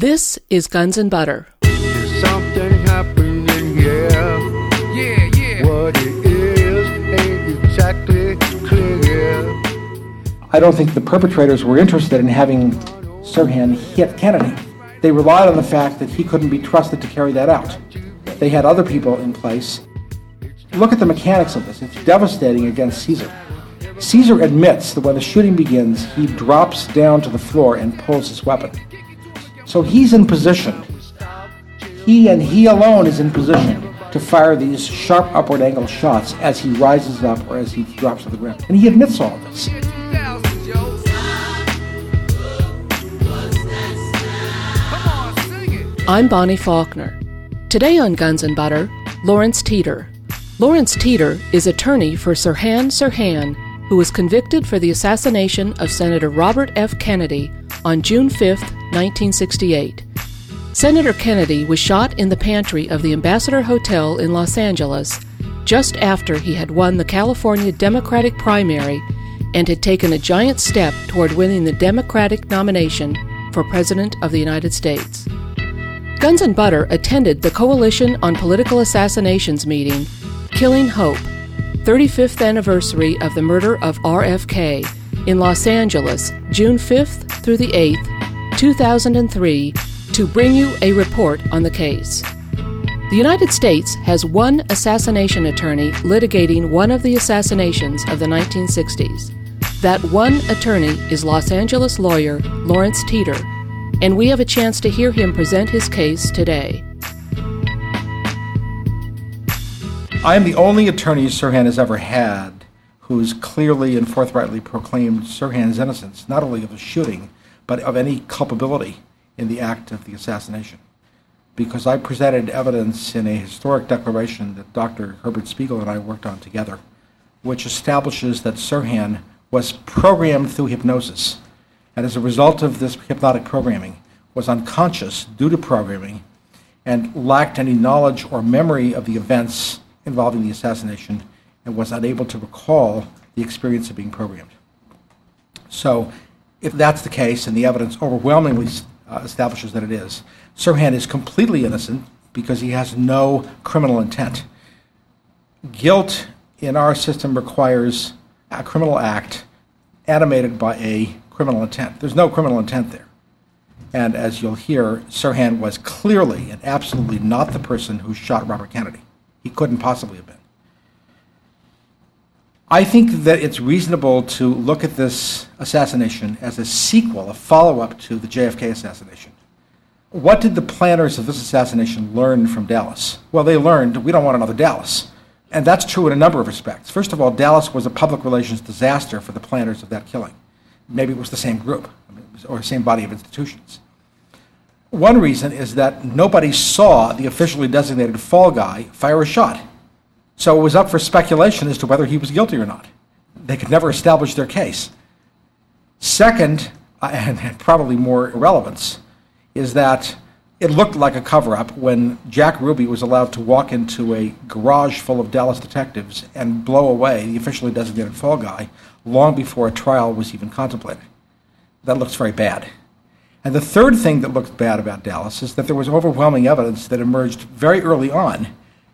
This is Guns and Butter. There's something happening here. Yeah, yeah. What it is ain't exactly clear. I don't think the perpetrators were interested in having Sirhan hit Kennedy. They relied on the fact that he couldn't be trusted to carry that out. They had other people in place. Look at the mechanics of this. It's devastating against Cesar. Cesar admits that when the shooting begins, he drops down to the floor and pulls his weapon. So he's in position. He and he alone is in position to fire these sharp upward angle shots as he rises up or as he drops to the ground. And he admits all this. 2000, Joe. Come on, sing it. I'm Bonnie Faulkner. Today on Guns and Butter, Lawrence Teeter. Lawrence Teeter is attorney for Sirhan Sirhan, who was convicted for the assassination of Senator Robert F. Kennedy on June 5, 1968. Senator Kennedy was shot in the pantry of the Ambassador Hotel in Los Angeles just after he had won the California Democratic primary and had taken a giant step toward winning the Democratic nomination for President of the United States. Guns and Butter attended the Coalition on Political Assassinations meeting, Killing Hope, 35th anniversary of the murder of RFK, in Los Angeles, June 5th through the 8th, 2003, to bring you a report on the case. The United States has one assassination attorney litigating one of the assassinations of the 1960s. That one attorney is Los Angeles lawyer Lawrence Teeter, and we have a chance to hear him present his case today. I am the only attorney Sirhan has ever had who's clearly and forthrightly proclaimed Sirhan's innocence, not only of the shooting, but of any culpability in the act of the assassination. Because I presented evidence in a historic declaration that Dr. Herbert Spiegel and I worked on together, which establishes that Sirhan was programmed through hypnosis, and as a result of this hypnotic programming, was unconscious due to programming and lacked any knowledge or memory of the events involving the assassination and was unable to recall the experience of being programmed. So, if that's the case, and the evidence overwhelmingly uh, establishes that it is, Sirhan is completely innocent because he has no criminal intent. Guilt in our system requires a criminal act animated by a criminal intent. There's no criminal intent there. And as you'll hear, Sirhan was clearly and absolutely not the person who shot Robert Kennedy. He couldn't possibly have been. I think that it's reasonable to look at this assassination as a sequel, a follow up to the JFK assassination. What did the planners of this assassination learn from Dallas? Well, they learned we don't want another Dallas. And that's true in a number of respects. First of all, Dallas was a public relations disaster for the planners of that killing. Maybe it was the same group or the same body of institutions. One reason is that nobody saw the officially designated fall guy fire a shot. So it was up for speculation as to whether he was guilty or not. They could never establish their case. Second, and probably more relevance, is that it looked like a cover up when Jack Ruby was allowed to walk into a garage full of Dallas detectives and blow away the officially designated fall guy long before a trial was even contemplated. That looks very bad. And the third thing that looked bad about Dallas is that there was overwhelming evidence that emerged very early on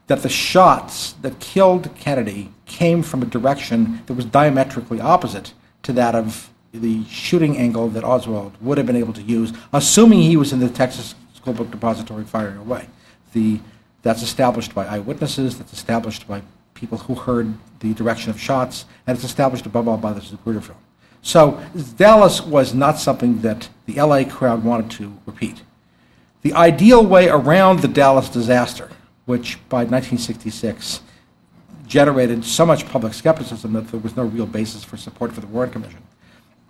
that the shots that killed Kennedy came from a direction that was diametrically opposite to that of the shooting angle that Oswald would have been able to use, assuming he was in the Texas School Book Depository firing away. The, that's established by eyewitnesses, that's established by people who heard the direction of shots, and it's established above all by the Zapruder film. So Dallas was not something that the LA crowd wanted to repeat. The ideal way around the Dallas disaster, which by 1966 generated so much public skepticism that there was no real basis for support for the Warren Commission,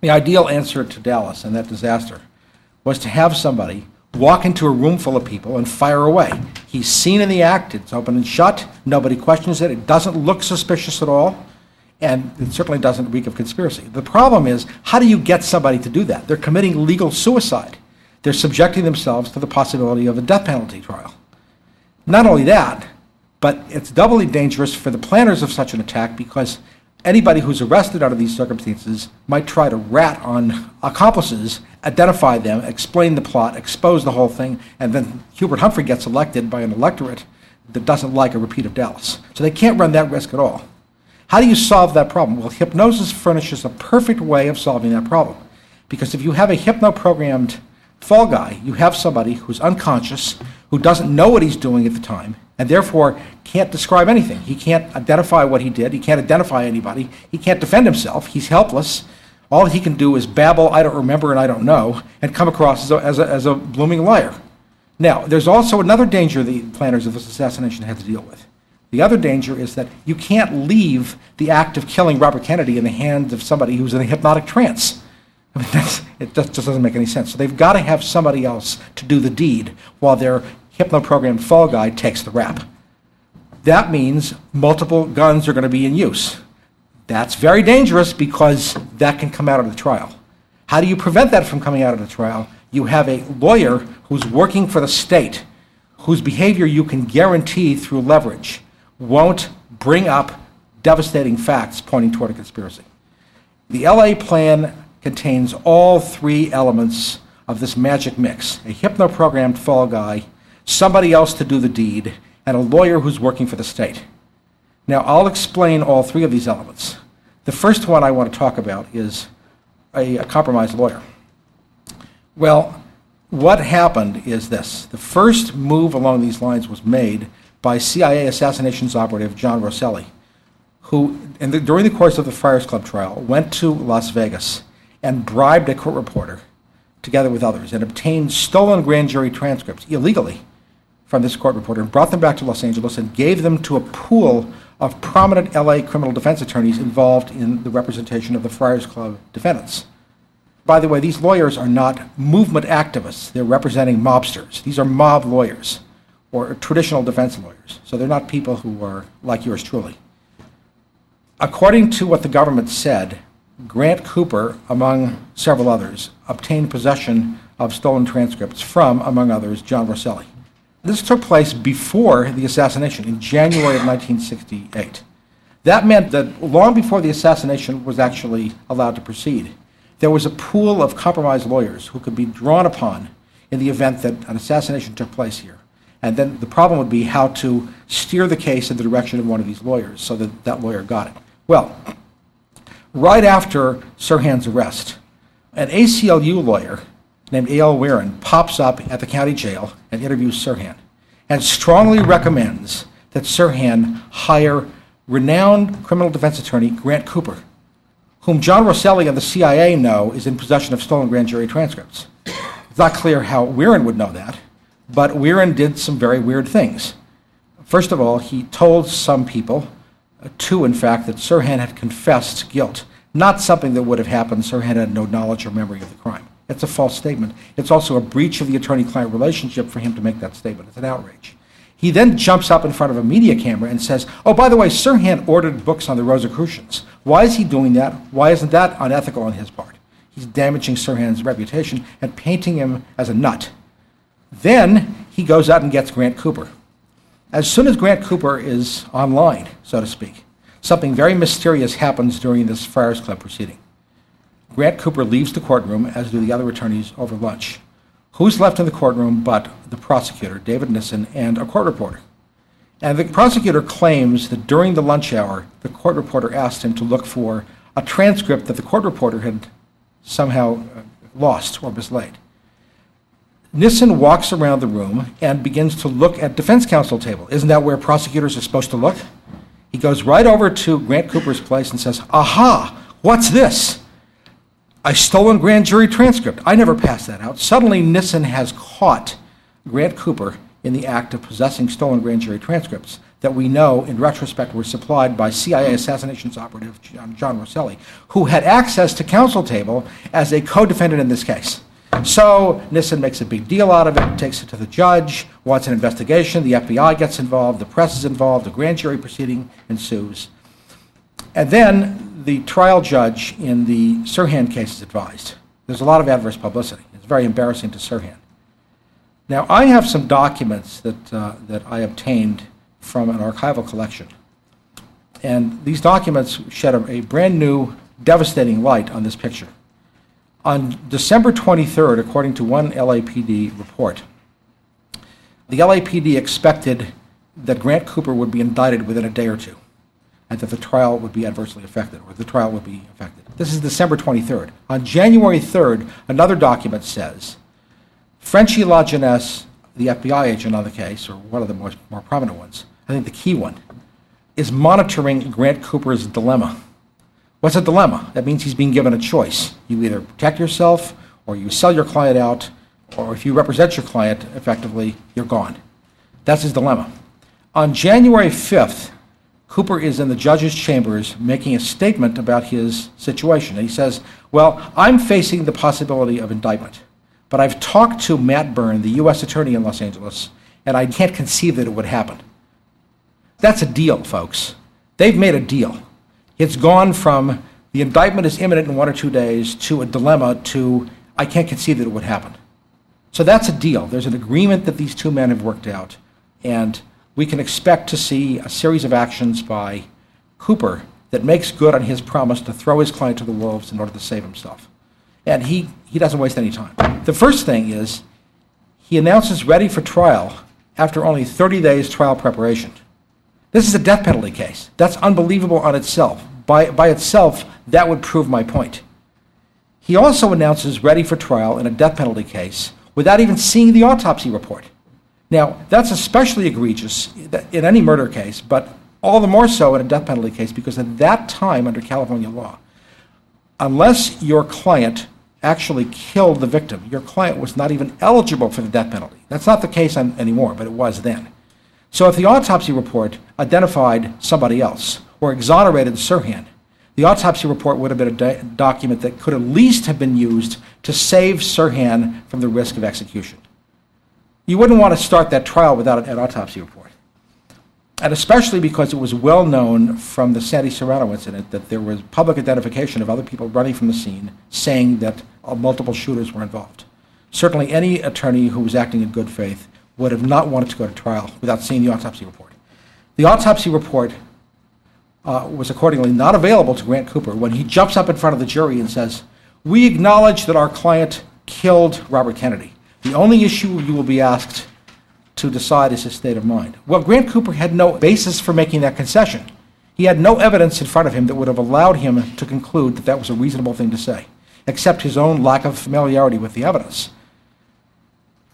the ideal answer to Dallas and that disaster was to have somebody walk into a room full of people and fire away. He's seen in the act, it's open and shut, nobody questions it, it doesn't look suspicious at all and it certainly doesn't reek of conspiracy. The problem is, how do you get somebody to do that? They're committing legal suicide. They're subjecting themselves to the possibility of a death penalty trial. Not only that, but it's doubly dangerous for the planners of such an attack because anybody who's arrested under these circumstances might try to rat on accomplices, identify them, explain the plot, expose the whole thing, and then Hubert Humphrey gets elected by an electorate that doesn't like a repeat of Dallas. So they can't run that risk at all. How do you solve that problem? Well, hypnosis furnishes a perfect way of solving that problem. Because if you have a hypno-programmed fall guy, you have somebody who's unconscious, who doesn't know what he's doing at the time, and therefore can't describe anything. He can't identify what he did. He can't identify anybody. He can't defend himself. He's helpless. All he can do is babble, I don't remember and I don't know, and come across as a, as a, as a blooming liar. Now, there's also another danger the planners of this assassination had to deal with. The other danger is that you can't leave the act of killing Robert Kennedy in the hands of somebody who's in a hypnotic trance. I mean, it just, just doesn't make any sense. So they've got to have somebody else to do the deed while their hypno-programmed fall guy takes the rap. That means multiple guns are going to be in use. That's very dangerous because that can come out of the trial. How do you prevent that from coming out of the trial? You have a lawyer who's working for the state, whose behavior you can guarantee through leverage won't bring up devastating facts pointing toward a conspiracy. The LA plan contains all three elements of this magic mix a hypno programmed fall guy, somebody else to do the deed, and a lawyer who's working for the state. Now, I'll explain all three of these elements. The first one I want to talk about is a, a compromised lawyer. Well, what happened is this the first move along these lines was made by CIA assassinations operative John Rosselli, who, the, during the course of the Friars Club trial, went to Las Vegas and bribed a court reporter, together with others, and obtained stolen grand jury transcripts illegally from this court reporter and brought them back to Los Angeles and gave them to a pool of prominent LA criminal defense attorneys involved in the representation of the Friars Club defendants. By the way, these lawyers are not movement activists, they're representing mobsters. These are mob lawyers or traditional defense lawyers. So they're not people who are like yours truly. According to what the government said, Grant Cooper, among several others, obtained possession of stolen transcripts from, among others, John Rosselli. This took place before the assassination in January of 1968. That meant that long before the assassination was actually allowed to proceed, there was a pool of compromised lawyers who could be drawn upon in the event that an assassination took place here. And then the problem would be how to steer the case in the direction of one of these lawyers so that that lawyer got it. Well, right after Sirhan's arrest, an ACLU lawyer named A.L. Wirin pops up at the county jail and interviews Sirhan and strongly recommends that Sirhan hire renowned criminal defense attorney Grant Cooper, whom John Rosselli and the CIA know is in possession of stolen grand jury transcripts. It's not clear how Wirin would know that, but Wirin did some very weird things. First of all, he told some people, uh, two in fact, that Sirhan had confessed guilt, not something that would have happened. Sirhan had no knowledge or memory of the crime. It's a false statement. It's also a breach of the attorney client relationship for him to make that statement. It's an outrage. He then jumps up in front of a media camera and says, Oh, by the way, Sirhan ordered books on the Rosicrucians. Why is he doing that? Why isn't that unethical on his part? He's damaging Sirhan's reputation and painting him as a nut. Then he goes out and gets Grant Cooper. As soon as Grant Cooper is online, so to speak, something very mysterious happens during this Friars Club proceeding. Grant Cooper leaves the courtroom, as do the other attorneys, over lunch. Who's left in the courtroom but the prosecutor, David Nissen, and a court reporter? And the prosecutor claims that during the lunch hour, the court reporter asked him to look for a transcript that the court reporter had somehow uh, lost or mislaid. Nissen walks around the room and begins to look at defense counsel table. Isn't that where prosecutors are supposed to look? He goes right over to Grant Cooper's place and says, Aha, what's this? A stolen grand jury transcript. I never passed that out. Suddenly, Nissen has caught Grant Cooper in the act of possessing stolen grand jury transcripts that we know in retrospect were supplied by CIA assassinations operative John, Rosselli, who had access to counsel table as a co defendant in this case. So Nissen makes a big deal out of it, takes it to the judge, wants an investigation. The FBI gets involved, the press is involved, a grand jury proceeding ensues. And then the trial judge in the Sirhan case is advised. There's a lot of adverse publicity. It's very embarrassing to Sirhan. Now, I have some documents that, uh, that I obtained from an archival collection And these documents shed a, a brand new, devastating light on this picture. On December 23rd, according to one LAPD report, the LAPD expected that Grant Cooper would be indicted within a day or two, and that the trial would be adversely affected, or the trial would be affected. This is December 23rd. On January 3rd, another document says Frenchy La Jeunesse, the FBI agent on the case, or one of the more, more prominent ones, I think the key one, is monitoring Grant Cooper's dilemma. What's a dilemma? That means he's being given a choice. You either protect yourself, or you sell your client out, or if you represent your client effectively, you're gone. That's his dilemma. On January 5th, Cooper is in the judge's chambers making a statement about his situation. He says, Well, I'm facing the possibility of indictment, but I've talked to Matt Byrne, the U.S. Attorney in Los Angeles, and I can't conceive that it would happen. That's a deal, folks. They've made a deal. It's gone from the indictment is imminent in one or two days to a dilemma to I can't conceive that it would happen. So that's a deal. There's an agreement that these two men have worked out, and we can expect to see a series of actions by Cooper that makes good on his promise to throw his client to the wolves in order to save himself. And he, he doesn't waste any time. The first thing is he announces ready for trial after only 30 days trial preparation. This is a death penalty case. That's unbelievable on itself. By, by itself, that would prove my point. He also announces ready for trial in a death penalty case without even seeing the autopsy report. Now, that's especially egregious in any murder case, but all the more so in a death penalty case because at that time, under California law, unless your client actually killed the victim, your client was not even eligible for the death penalty. That's not the case anymore, but it was then. So if the autopsy report identified somebody else or exonerated Sirhan, the autopsy report would have been a do- document that could at least have been used to save Sirhan from the risk of execution. You wouldn't want to start that trial without an autopsy report. And especially because it was well known from the Sandy Serrano incident that there was public identification of other people running from the scene saying that uh, multiple shooters were involved. Certainly, any attorney who was acting in good faith would have not wanted to go to trial without seeing the autopsy report. The autopsy report uh, was accordingly not available to Grant Cooper when he jumps up in front of the jury and says, We acknowledge that our client killed Robert Kennedy. The only issue you will be asked to decide is his state of mind. Well, Grant Cooper had no basis for making that concession. He had no evidence in front of him that would have allowed him to conclude that that was a reasonable thing to say, except his own lack of familiarity with the evidence.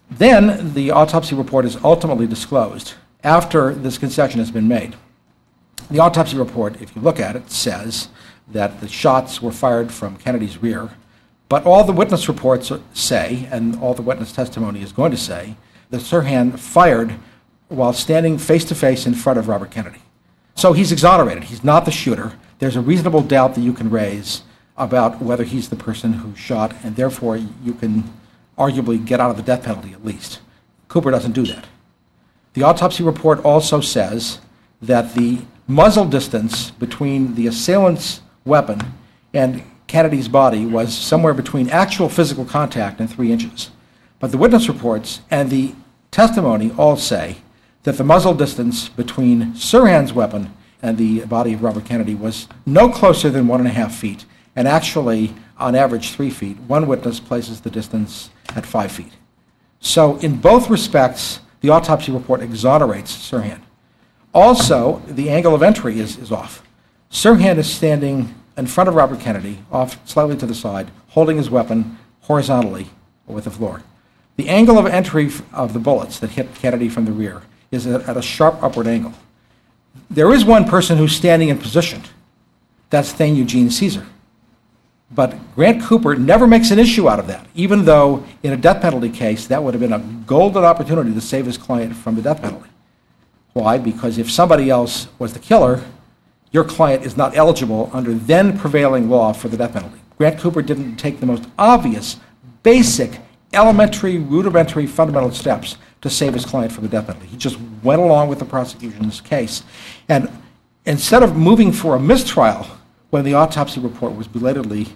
Then the autopsy report is ultimately disclosed after this concession has been made. The autopsy report, if you look at it, says that the shots were fired from Kennedy's rear, but all the witness reports say, and all the witness testimony is going to say, that Sirhan fired while standing face to face in front of Robert Kennedy. So he's exonerated. He's not the shooter. There's a reasonable doubt that you can raise about whether he's the person who shot, and therefore you can arguably get out of the death penalty at least. Cooper doesn't do that. The autopsy report also says that the muzzle distance between the assailant's weapon and Kennedy's body was somewhere between actual physical contact and three inches. But the witness reports and the testimony all say that the muzzle distance between Sirhan's weapon and the body of Robert Kennedy was no closer than one and a half feet, and actually, on average, three feet. One witness places the distance at five feet. So, in both respects, the autopsy report exonerates Sirhan. Also, the angle of entry is, is off. Sirhan is standing in front of Robert Kennedy, off slightly to the side, holding his weapon horizontally with the floor. The angle of entry of the bullets that hit Kennedy from the rear is at a sharp upward angle. There is one person who's standing in position. That's Thane Eugene Cesar. But Grant Cooper never makes an issue out of that, even though in a death penalty case, that would have been a golden opportunity to save his client from the death penalty. Why? Because if somebody else was the killer, your client is not eligible under then prevailing law for the death penalty. Grant Cooper didn't take the most obvious, basic, elementary, rudimentary, fundamental steps to save his client from the death penalty. He just went along with the prosecution's case. And instead of moving for a mistrial when the autopsy report was belatedly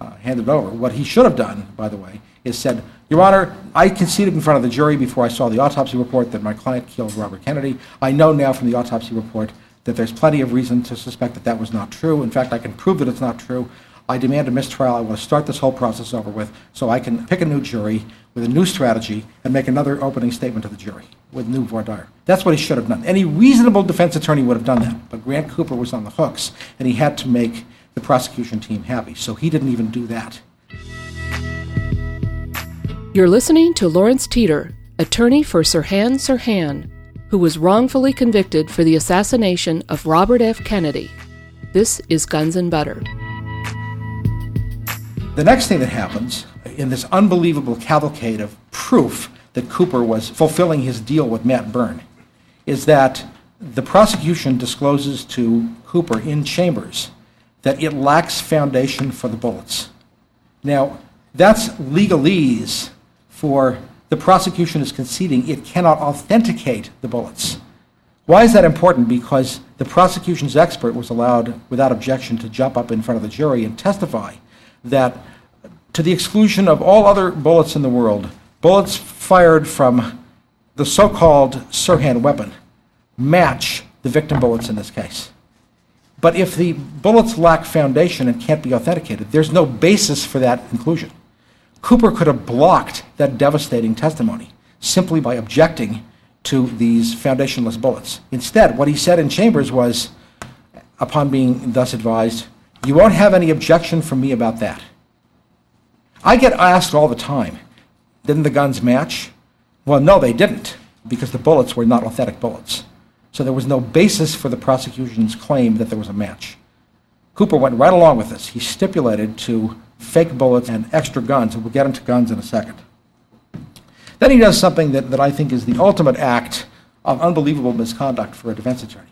uh, handed over. What he should have done, by the way, is said, Your Honor, I conceded in front of the jury before I saw the autopsy report that my client killed Robert Kennedy. I know now from the autopsy report that there's plenty of reason to suspect that that was not true. In fact, I can prove that it's not true. I demand a mistrial. I want to start this whole process over with so I can pick a new jury with a new strategy and make another opening statement to the jury with new voir dire. That's what he should have done. Any reasonable defense attorney would have done that. But Grant Cooper was on the hooks, and he had to make the prosecution team happy. So he didn't even do that. You're listening to Lawrence Teeter, attorney for Sirhan Sirhan, who was wrongfully convicted for the assassination of Robert F. Kennedy. This is Guns and Butter. The next thing that happens in this unbelievable cavalcade of proof that Cooper was fulfilling his deal with Matt Byrne is that the prosecution discloses to Cooper in chambers that it lacks foundation for the bullets. Now, that's legalese for the prosecution is conceding it cannot authenticate the bullets. Why is that important? Because the prosecution's expert was allowed, without objection, to jump up in front of the jury and testify that, to the exclusion of all other bullets in the world, bullets fired from the so called Sirhan weapon match the victim bullets in this case. But if the bullets lack foundation and can't be authenticated, there's no basis for that inclusion. Cooper could have blocked that devastating testimony simply by objecting to these foundationless bullets. Instead, what he said in chambers was, upon being thus advised, you won't have any objection from me about that. I get asked all the time, didn't the guns match? Well, no, they didn't, because the bullets were not authentic bullets. So there was no basis for the prosecution's claim that there was a match. Cooper went right along with this. He stipulated to fake bullets and extra guns, and we'll get into guns in a second. Then he does something that, that I think is the ultimate act of unbelievable misconduct for a defense attorney.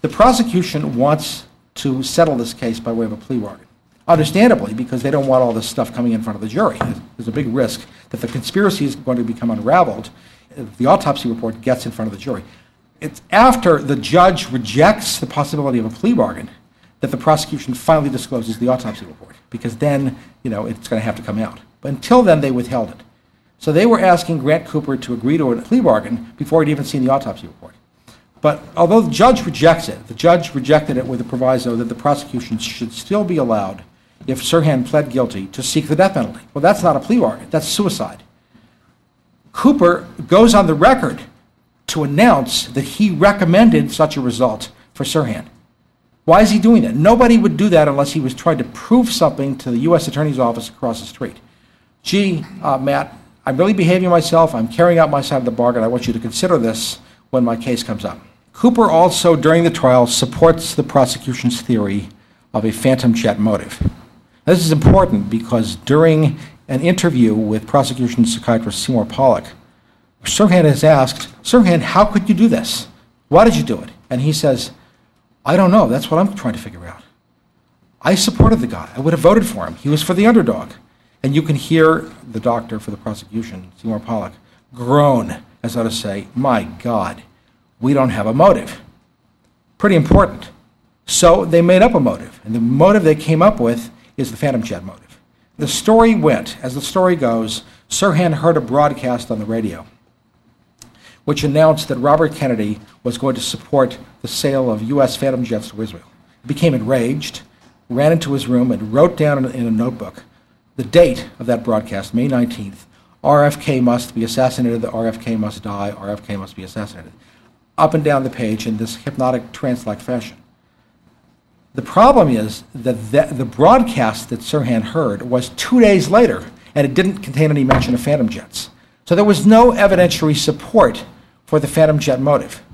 The prosecution wants to settle this case by way of a plea bargain. Understandably, because they don't want all this stuff coming in front of the jury. There's a big risk that the conspiracy is going to become unraveled if the autopsy report gets in front of the jury. It's after the judge rejects the possibility of a plea bargain that the prosecution finally discloses the autopsy report, because then, you know, it's going to have to come out. But until then, they withheld it. So they were asking Grant Cooper to agree to a plea bargain before he'd even seen the autopsy report. But although the judge rejects it, the judge rejected it with a proviso that the prosecution should still be allowed, if Sirhan pled guilty, to seek the death penalty. Well, that's not a plea bargain, that's suicide. Cooper goes on the record to announce that he recommended such a result for Sirhan. Why is he doing that? Nobody would do that unless he was trying to prove something to the U.S. Attorney's Office across the street. Gee, uh, Matt, I'm really behaving myself. I'm carrying out my side of the bargain. I want you to consider this when my case comes up. Cooper also, during the trial, supports the prosecution's theory of a phantom jet motive. This is important because during an interview with prosecution psychiatrist Seymour Pollack, Sirhan is asked, Sirhan, how could you do this? Why did you do it? And he says, I don't know. That's what I'm trying to figure out. I supported the guy. I would have voted for him. He was for the underdog. And you can hear the doctor for the prosecution, Seymour Pollack, groan as though to say, My God, we don't have a motive. Pretty important. So they made up a motive. And the motive they came up with is the Phantom Jet motive. The story went, as the story goes, Sirhan heard a broadcast on the radio which announced that Robert Kennedy was going to support the sale of U.S. Phantom jets to Israel. He became enraged, ran into his room, and wrote down in a notebook the date of that broadcast, May 19th. RFK must be assassinated, the RFK must die, RFK must be assassinated. Up and down the page in this hypnotic trance like fashion. The problem is that the, the broadcast that Sirhan heard was two days later, and it didn't contain any mention of Phantom jets. So there was no evidentiary support for the Phantom Jet motive.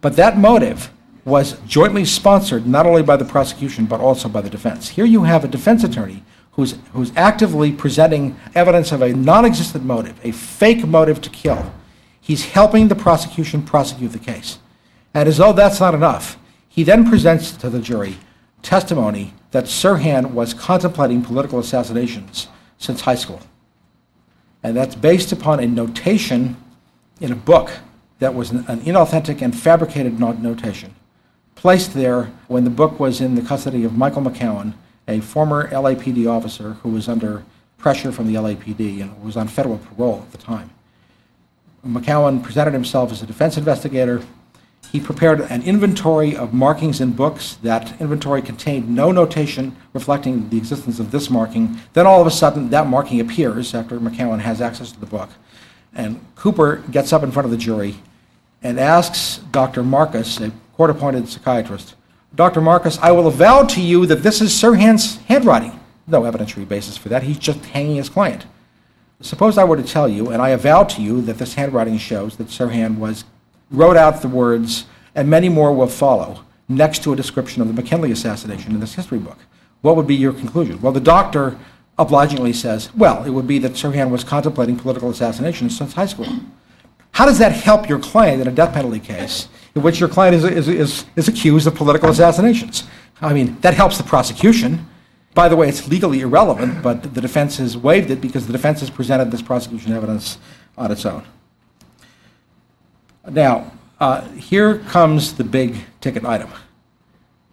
But that motive was jointly sponsored not only by the prosecution but also by the defense. Here you have a defense attorney who's, who's actively presenting evidence of a non existent motive, a fake motive to kill. He's helping the prosecution prosecute the case. And as though that's not enough, he then presents to the jury testimony that Sirhan was contemplating political assassinations since high school. And that's based upon a notation in a book that was an inauthentic and fabricated notation placed there when the book was in the custody of Michael McCowan, a former LAPD officer who was under pressure from the LAPD and was on federal parole at the time. McCowan presented himself as a defense investigator. He prepared an inventory of markings in books. That inventory contained no notation reflecting the existence of this marking. Then all of a sudden, that marking appears after McCowan has access to the book. And Cooper gets up in front of the jury and asks Dr. Marcus, a court appointed psychiatrist, Dr. Marcus, I will avow to you that this is Sirhan's handwriting. No evidentiary basis for that. He's just hanging his client. Suppose I were to tell you, and I avow to you, that this handwriting shows that Sirhan was wrote out the words, and many more will follow, next to a description of the McKinley assassination in this history book. What would be your conclusion? Well, the doctor obligingly says, well, it would be that Sirhan was contemplating political assassination since high school. How does that help your client in a death penalty case in which your client is, is, is, is accused of political assassinations? I mean, that helps the prosecution. By the way, it's legally irrelevant, but the defense has waived it because the defense has presented this prosecution evidence on its own. Now, uh, here comes the big ticket item.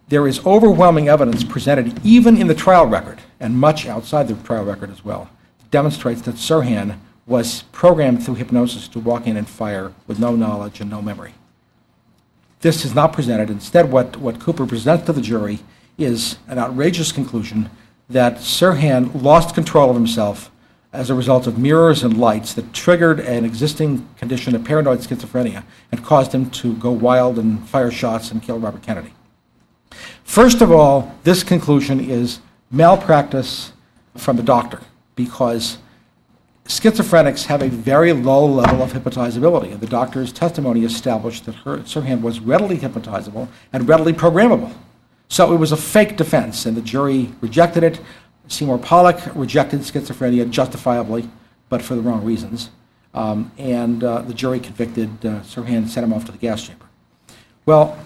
There is overwhelming evidence presented, even in the trial record, and much outside the trial record as well, demonstrates that Sirhan was programmed through hypnosis to walk in and fire with no knowledge and no memory. This is not presented. Instead, what, what Cooper presents to the jury is an outrageous conclusion that Sirhan lost control of himself as a result of mirrors and lights that triggered an existing condition of paranoid schizophrenia and caused him to go wild and fire shots and kill Robert Kennedy. First of all, this conclusion is malpractice from the doctor because schizophrenics have a very low level of hypnotizability. And the doctor's testimony established that her, Sirhan was readily hypnotizable and readily programmable. So it was a fake defense, and the jury rejected it. Seymour Pollack rejected schizophrenia justifiably, but for the wrong reasons. Um, and uh, the jury convicted uh, Sirhan and sent him off to the gas chamber. Well,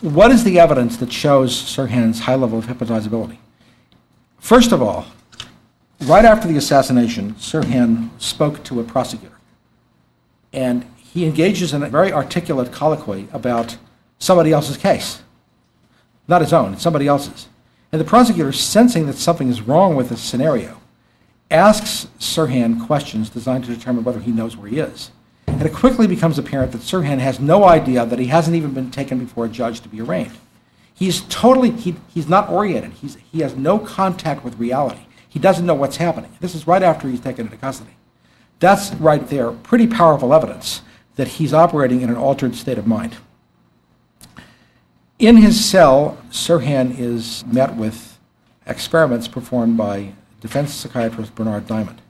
what is the evidence that shows Sirhan's high level of hypnotizability? First of all, right after the assassination, Sirhan spoke to a prosecutor. And he engages in a very articulate colloquy about somebody else's case. Not his own, somebody else's. And the prosecutor, sensing that something is wrong with this scenario, asks Sirhan questions designed to determine whether he knows where he is. And it quickly becomes apparent that Sirhan has no idea that he hasn't even been taken before a judge to be arraigned. He's totally, he, he's not oriented. He's, he has no contact with reality. He doesn't know what's happening. This is right after he's taken into custody. That's right there, pretty powerful evidence that he's operating in an altered state of mind. In his cell, Sirhan is met with experiments performed by defense psychiatrist Bernard Diamond.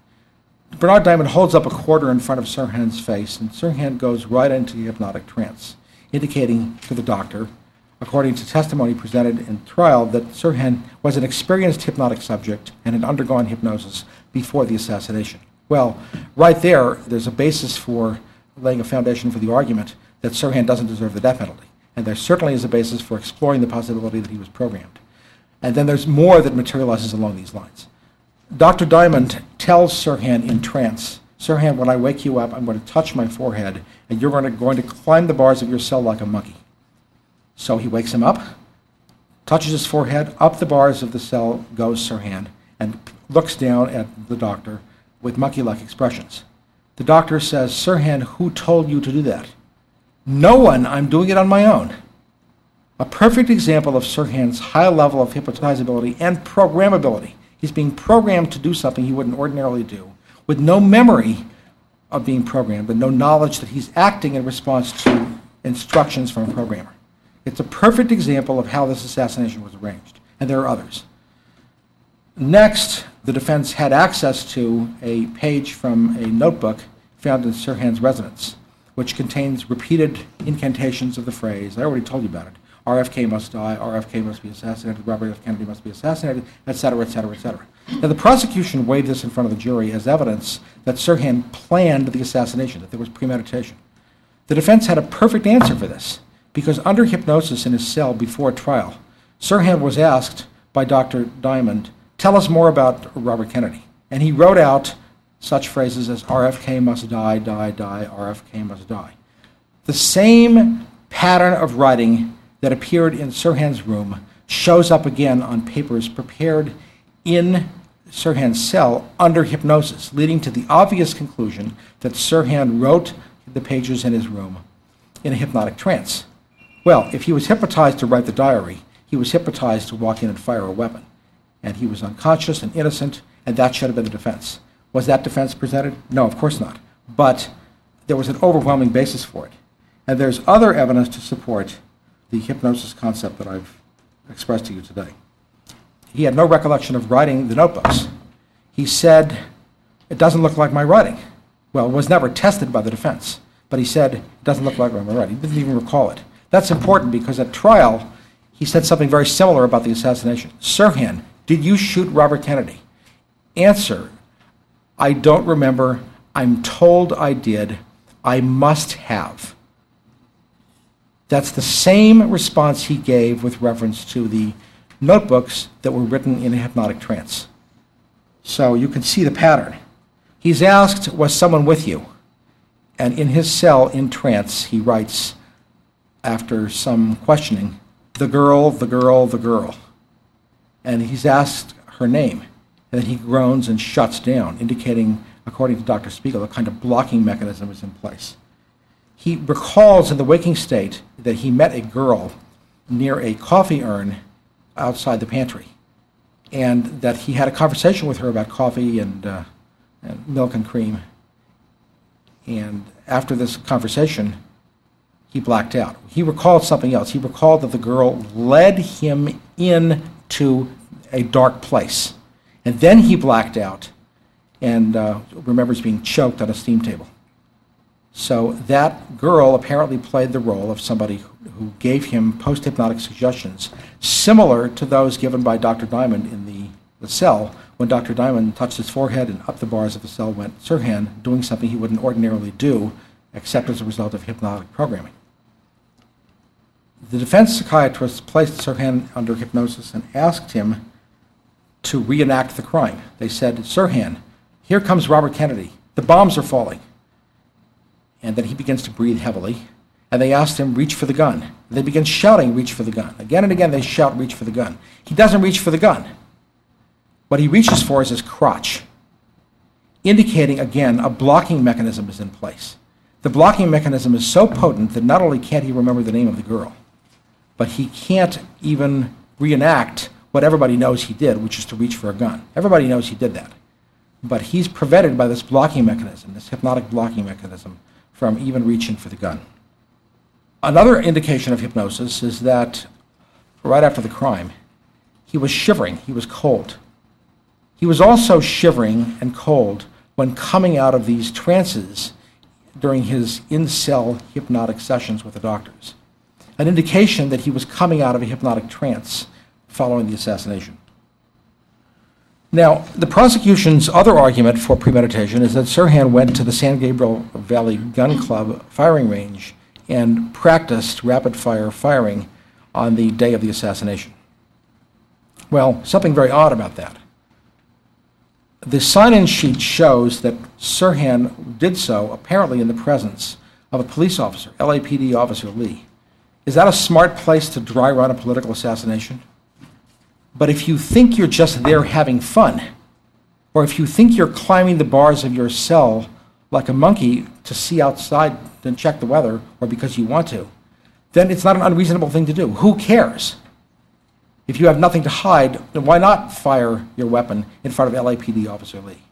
Bernard Diamond holds up a quarter in front of Sirhan's face, and Sirhan goes right into the hypnotic trance, indicating to the doctor according to testimony presented in trial, that Sirhan was an experienced hypnotic subject and had undergone hypnosis before the assassination. Well, right there, there's a basis for laying a foundation for the argument that Sirhan doesn't deserve the death penalty. And there certainly is a basis for exploring the possibility that he was programmed. And then there's more that materializes along these lines. Dr. Diamond tells Sirhan in trance, Sirhan, when I wake you up, I'm going to touch my forehead, and you're going to, going to climb the bars of your cell like a monkey. So he wakes him up, touches his forehead, up the bars of the cell goes Sirhan, and looks down at the doctor with monkey like expressions. The doctor says, Sirhan, who told you to do that? No one, I'm doing it on my own. A perfect example of Sirhan's high level of hypnotizability and programmability. He's being programmed to do something he wouldn't ordinarily do, with no memory of being programmed but no knowledge that he's acting in response to instructions from a programmer. It's a perfect example of how this assassination was arranged, and there are others. Next, the defense had access to a page from a notebook found in Sirhan's residence, which contains repeated incantations of the phrase, I already told you about it, RFK must die, RFK must be assassinated, Robert F. Kennedy must be assassinated, etc., etc., etc. Now, the prosecution waived this in front of the jury as evidence that Sirhan planned the assassination, that there was premeditation. The defense had a perfect answer for this because under hypnosis in his cell before trial, Sirhan was asked by Dr. Diamond, Tell us more about Robert Kennedy. And he wrote out such phrases as RFK must die, die, die, RFK must die. The same pattern of writing that appeared in Sirhan's room shows up again on papers prepared in Sirhan's cell under hypnosis, leading to the obvious conclusion that Sirhan wrote the pages in his room in a hypnotic trance. Well, if he was hypnotized to write the diary, he was hypnotized to walk in and fire a weapon. And he was unconscious and innocent, and that should have been the defense. Was that defense presented? No, of course not. But there was an overwhelming basis for it. And there's other evidence to support the hypnosis concept that I've expressed to you today. He had no recollection of writing the notebooks. He said, It doesn't look like my writing. Well, it was never tested by the defense, but he said, It doesn't look like my writing. He didn't even recall it. That's important because at trial, he said something very similar about the assassination. Sirhan, did you shoot Robert Kennedy? Answer, I don't remember. I'm told I did. I must have. That's the same response he gave with reference to the notebooks that were written in a hypnotic trance. So you can see the pattern. He's asked, Was someone with you? And in his cell in trance, he writes, after some questioning, The girl, the girl, the girl. And he's asked her name. And then he groans and shuts down, indicating, according to Dr. Spiegel, a kind of blocking mechanism is in place. He recalls in the waking state that he met a girl near a coffee urn outside the pantry, and that he had a conversation with her about coffee and, uh, and milk and cream. And after this conversation, he blacked out. He recalled something else. He recalled that the girl led him into a dark place. And then he blacked out and uh, remembers being choked on a steam table. So that girl apparently played the role of somebody who gave him post hypnotic suggestions, similar to those given by Dr. Diamond in the, the cell when Dr. Diamond touched his forehead and up the bars of the cell went Sirhan, doing something he wouldn't ordinarily do except as a result of hypnotic programming. The defense psychiatrist placed Sirhan under hypnosis and asked him to reenact the crime. They said, Sirhan, here comes Robert Kennedy. The bombs are falling. And then he begins to breathe heavily. And they asked him, reach for the gun. They begin shouting, reach for the gun. Again and again, they shout, reach for the gun. He doesn't reach for the gun. What he reaches for is his crotch, indicating again a blocking mechanism is in place. The blocking mechanism is so potent that not only can't he remember the name of the girl, but he can't even reenact what everybody knows he did, which is to reach for a gun. Everybody knows he did that. But he's prevented by this blocking mechanism, this hypnotic blocking mechanism, from even reaching for the gun. Another indication of hypnosis is that right after the crime, he was shivering, he was cold. He was also shivering and cold when coming out of these trances during his in cell hypnotic sessions with the doctors, an indication that he was coming out of a hypnotic trance following the assassination. Now, the prosecution's other argument for premeditation is that Sirhan went to the San Gabriel Valley Gun Club firing range and practiced rapid fire firing on the day of the assassination. Well, something very odd about that. The sign in sheet shows that Sirhan did so apparently in the presence of a police officer, LAPD Officer Lee. Is that a smart place to dry run a political assassination? But if you think you're just there having fun, or if you think you're climbing the bars of your cell like a monkey to see outside and check the weather, or because you want to, then it's not an unreasonable thing to do. Who cares? If you have nothing to hide, then why not fire your weapon in front of LAPD Officer Lee?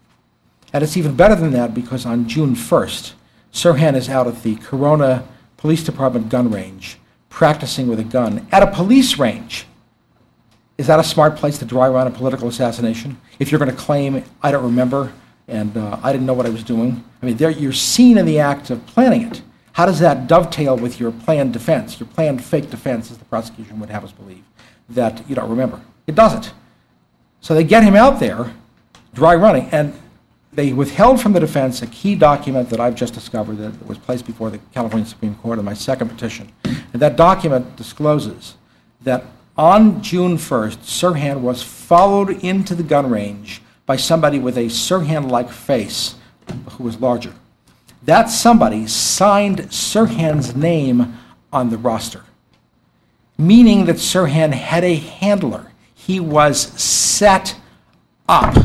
And it's even better than that because on June 1st, Sirhan is out at the Corona Police Department gun range practicing with a gun at a police range. Is that a smart place to dry run a political assassination? If you're going to claim, I don't remember and uh, I didn't know what I was doing. I mean, you're seen in the act of planning it. How does that dovetail with your planned defense, your planned fake defense, as the prosecution would have us believe, that you don't remember? It doesn't. So they get him out there, dry running, and they withheld from the defense a key document that I've just discovered that was placed before the California Supreme Court in my second petition. And that document discloses that on June 1st, Sirhan was followed into the gun range by somebody with a Sirhan like face who was larger. That somebody signed Sirhan's name on the roster, meaning that Sirhan had a handler. He was set up.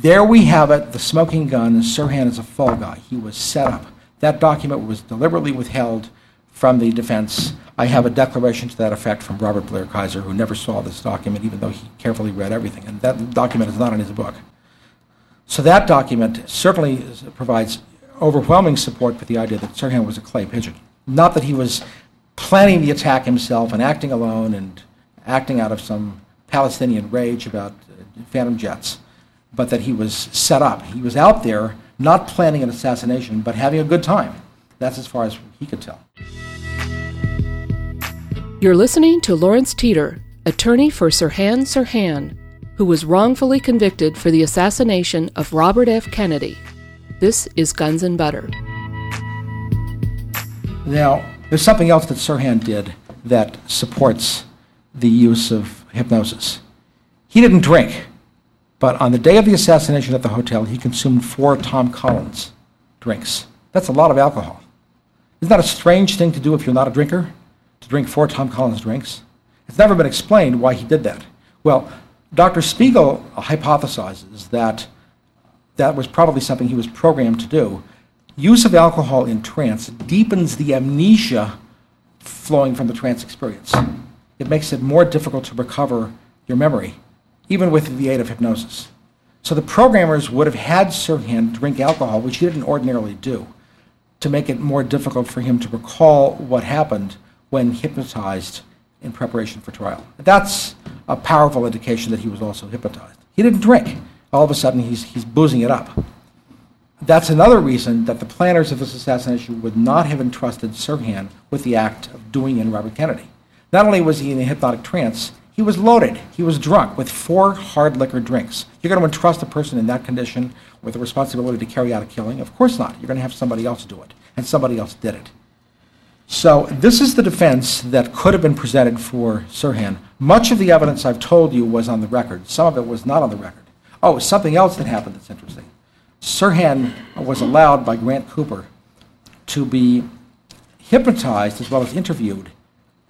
There we have it, the smoking gun. Sirhan is a fall guy. He was set up. That document was deliberately withheld from the defense. I have a declaration to that effect from Robert Blair Kaiser, who never saw this document, even though he carefully read everything. And that document is not in his book. So that document certainly provides overwhelming support for the idea that Sirhan was a clay pigeon. Not that he was planning the attack himself and acting alone and acting out of some Palestinian rage about uh, phantom jets, but that he was set up. He was out there not planning an assassination, but having a good time. That's as far as he could tell. You're listening to Lawrence Teeter, attorney for Sirhan Sirhan, who was wrongfully convicted for the assassination of Robert F. Kennedy. This is Guns and Butter. Now, there's something else that Sirhan did that supports the use of hypnosis. He didn't drink, but on the day of the assassination at the hotel, he consumed four Tom Collins drinks. That's a lot of alcohol. Isn't that a strange thing to do if you're not a drinker? To drink four Tom Collins drinks? It's never been explained why he did that. Well, Dr. Spiegel hypothesizes that that was probably something he was programmed to do. Use of alcohol in trance deepens the amnesia flowing from the trance experience. It makes it more difficult to recover your memory, even with the aid of hypnosis. So the programmers would have had Sirhan drink alcohol, which he didn't ordinarily do, to make it more difficult for him to recall what happened when hypnotized in preparation for trial. That's a powerful indication that he was also hypnotized. He didn't drink. All of a sudden, he's, he's boozing it up. That's another reason that the planners of this assassination would not have entrusted Sirhan with the act of doing in Robert Kennedy. Not only was he in a hypnotic trance, he was loaded. He was drunk with four hard liquor drinks. You're going to entrust a person in that condition with the responsibility to carry out a killing? Of course not. You're going to have somebody else do it, and somebody else did it. So this is the defense that could have been presented for Sirhan. Much of the evidence I've told you was on the record. Some of it was not on the record. Oh, something else that happened that's interesting. Sirhan was allowed by Grant Cooper to be hypnotized as well as interviewed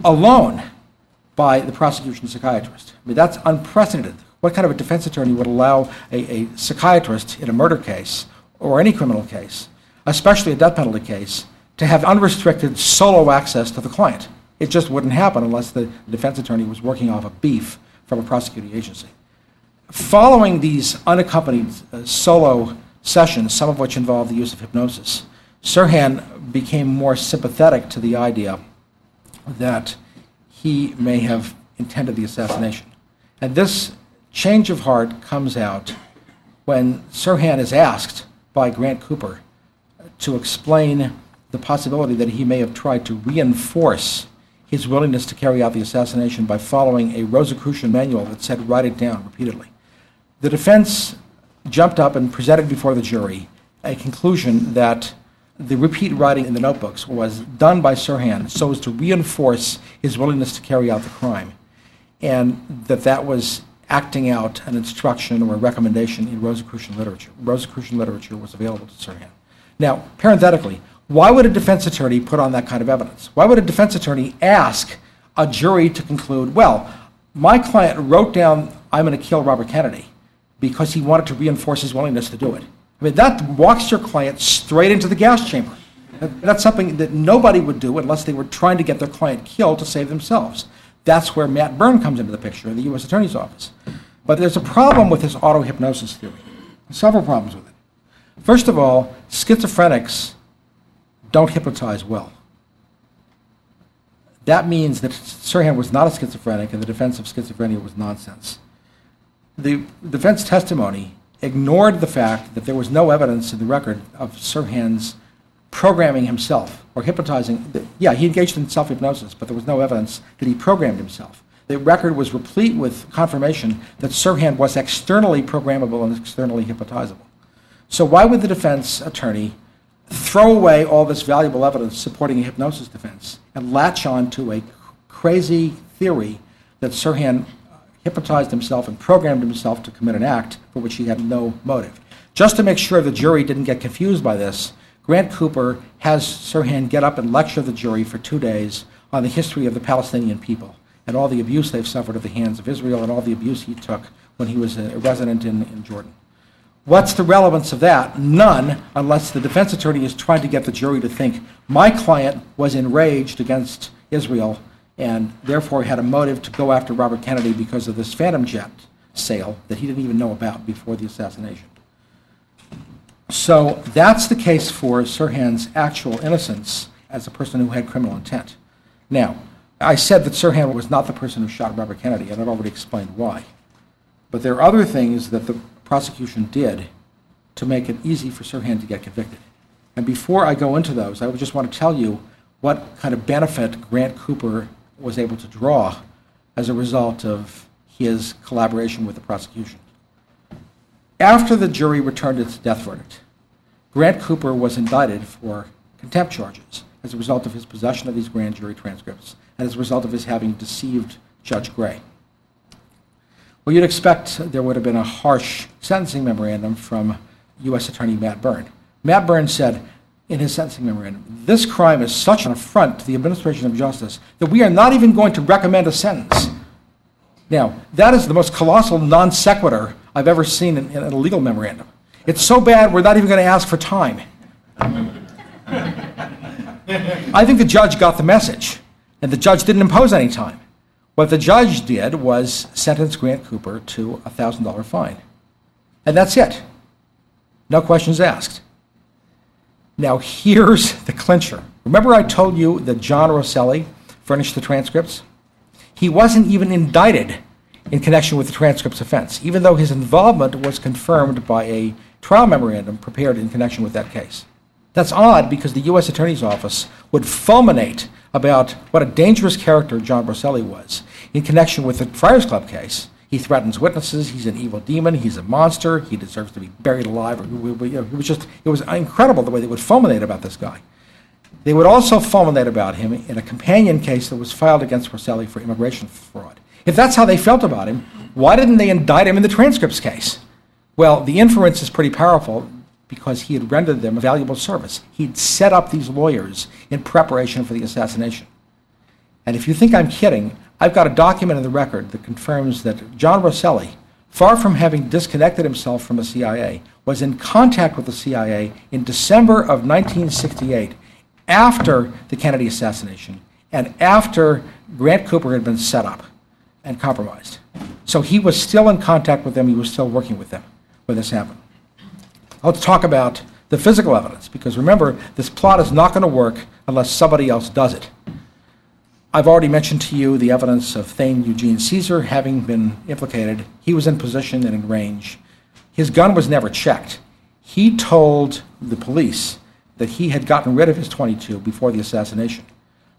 alone by the prosecution psychiatrist. I mean, that's unprecedented. What kind of a defense attorney would allow a, a psychiatrist in a murder case or any criminal case, especially a death penalty case, to have unrestricted solo access to the client? It just wouldn't happen unless the defense attorney was working off a beef from a prosecuting agency. Following these unaccompanied uh, solo sessions, some of which involved the use of hypnosis, Sirhan became more sympathetic to the idea that he may have intended the assassination. And this change of heart comes out when Sirhan is asked by Grant Cooper to explain the possibility that he may have tried to reinforce his willingness to carry out the assassination by following a Rosicrucian manual that said, write it down repeatedly. The defense jumped up and presented before the jury a conclusion that the repeat writing in the notebooks was done by Sirhan so as to reinforce his willingness to carry out the crime, and that that was acting out an instruction or a recommendation in Rosicrucian literature. Rosicrucian literature was available to Sirhan. Now, parenthetically, why would a defense attorney put on that kind of evidence? Why would a defense attorney ask a jury to conclude, well, my client wrote down, I'm going to kill Robert Kennedy because he wanted to reinforce his willingness to do it? I mean, that walks your client straight into the gas chamber. That's something that nobody would do unless they were trying to get their client killed to save themselves. That's where Matt Byrne comes into the picture in the U.S. Attorney's Office. But there's a problem with this auto hypnosis theory. Several problems with it. First of all, schizophrenics don't hypnotize well. That means that Sirhan was not a schizophrenic and the defense of schizophrenia was nonsense. The defense testimony ignored the fact that there was no evidence in the record of Sirhan's programming himself or hypnotizing. Yeah, he engaged in self hypnosis, but there was no evidence that he programmed himself. The record was replete with confirmation that Sirhan was externally programmable and externally hypnotizable. So, why would the defense attorney throw away all this valuable evidence supporting a hypnosis defense and latch on to a crazy theory that Sirhan hypnotized himself and programmed himself to commit an act for which he had no motive. Just to make sure the jury didn't get confused by this, Grant Cooper has Sirhan get up and lecture the jury for two days on the history of the Palestinian people and all the abuse they've suffered at the hands of Israel and all the abuse he took when he was a resident in, in Jordan. What's the relevance of that? None, unless the defense attorney is trying to get the jury to think my client was enraged against Israel and therefore he had a motive to go after Robert Kennedy because of this Phantom Jet sale that he didn't even know about before the assassination. So that's the case for Sirhan's actual innocence as a person who had criminal intent. Now, I said that Sirhan was not the person who shot Robert Kennedy, and I've already explained why. But there are other things that the prosecution did to make it easy for Sirhan to get convicted. And before I go into those, I just want to tell you what kind of benefit Grant Cooper was able to draw as a result of his collaboration with the prosecution. After the jury returned its death verdict, Grant Cooper was indicted for contempt charges as a result of his possession of these grand jury transcripts and as a result of his having deceived Judge Gray. Well, you'd expect there would have been a harsh sentencing memorandum from U.S. Attorney Matt Byrne. Matt Byrne said in his sentencing memorandum, This crime is such an affront to the administration of justice that we are not even going to recommend a sentence. Now, that is the most colossal non sequitur I've ever seen in, in a legal memorandum. It's so bad, we're not even going to ask for time. I think the judge got the message, and the judge didn't impose any time. What the judge did was sentence Grant Cooper to a $1,000 fine. And that's it. No questions asked. Now, here's the clincher. Remember, I told you that John Rosselli furnished the transcripts? He wasn't even indicted in connection with the transcripts offense, even though his involvement was confirmed by a trial memorandum prepared in connection with that case. That's odd because the U.S. Attorney's Office would fulminate about what a dangerous character John Rosselli was in connection with the Friars Club case. He threatens witnesses. He's an evil demon. He's a monster. He deserves to be buried alive. It was just, it was incredible the way they would fulminate about this guy. They would also fulminate about him in a companion case that was filed against Rosselli for immigration fraud. If that's how they felt about him, why didn't they indict him in the transcripts case? Well, the inference is pretty powerful because he had rendered them a valuable service. He'd set up these lawyers in preparation for the assassination. And if you think I'm kidding, I've got a document in the record that confirms that John Rosselli, far from having disconnected himself from the CIA, was in contact with the CIA in December of 1968 after the Kennedy assassination and after Grant Cooper had been set up and compromised. So he was still in contact with them, he was still working with them when this happened. Let's talk about the physical evidence, because remember, this plot is not going to work unless somebody else does it. I've already mentioned to you the evidence of Thane Eugene Cesar having been implicated. He was in position and in range. His gun was never checked. He told the police that he had gotten rid of his 22 before the assassination.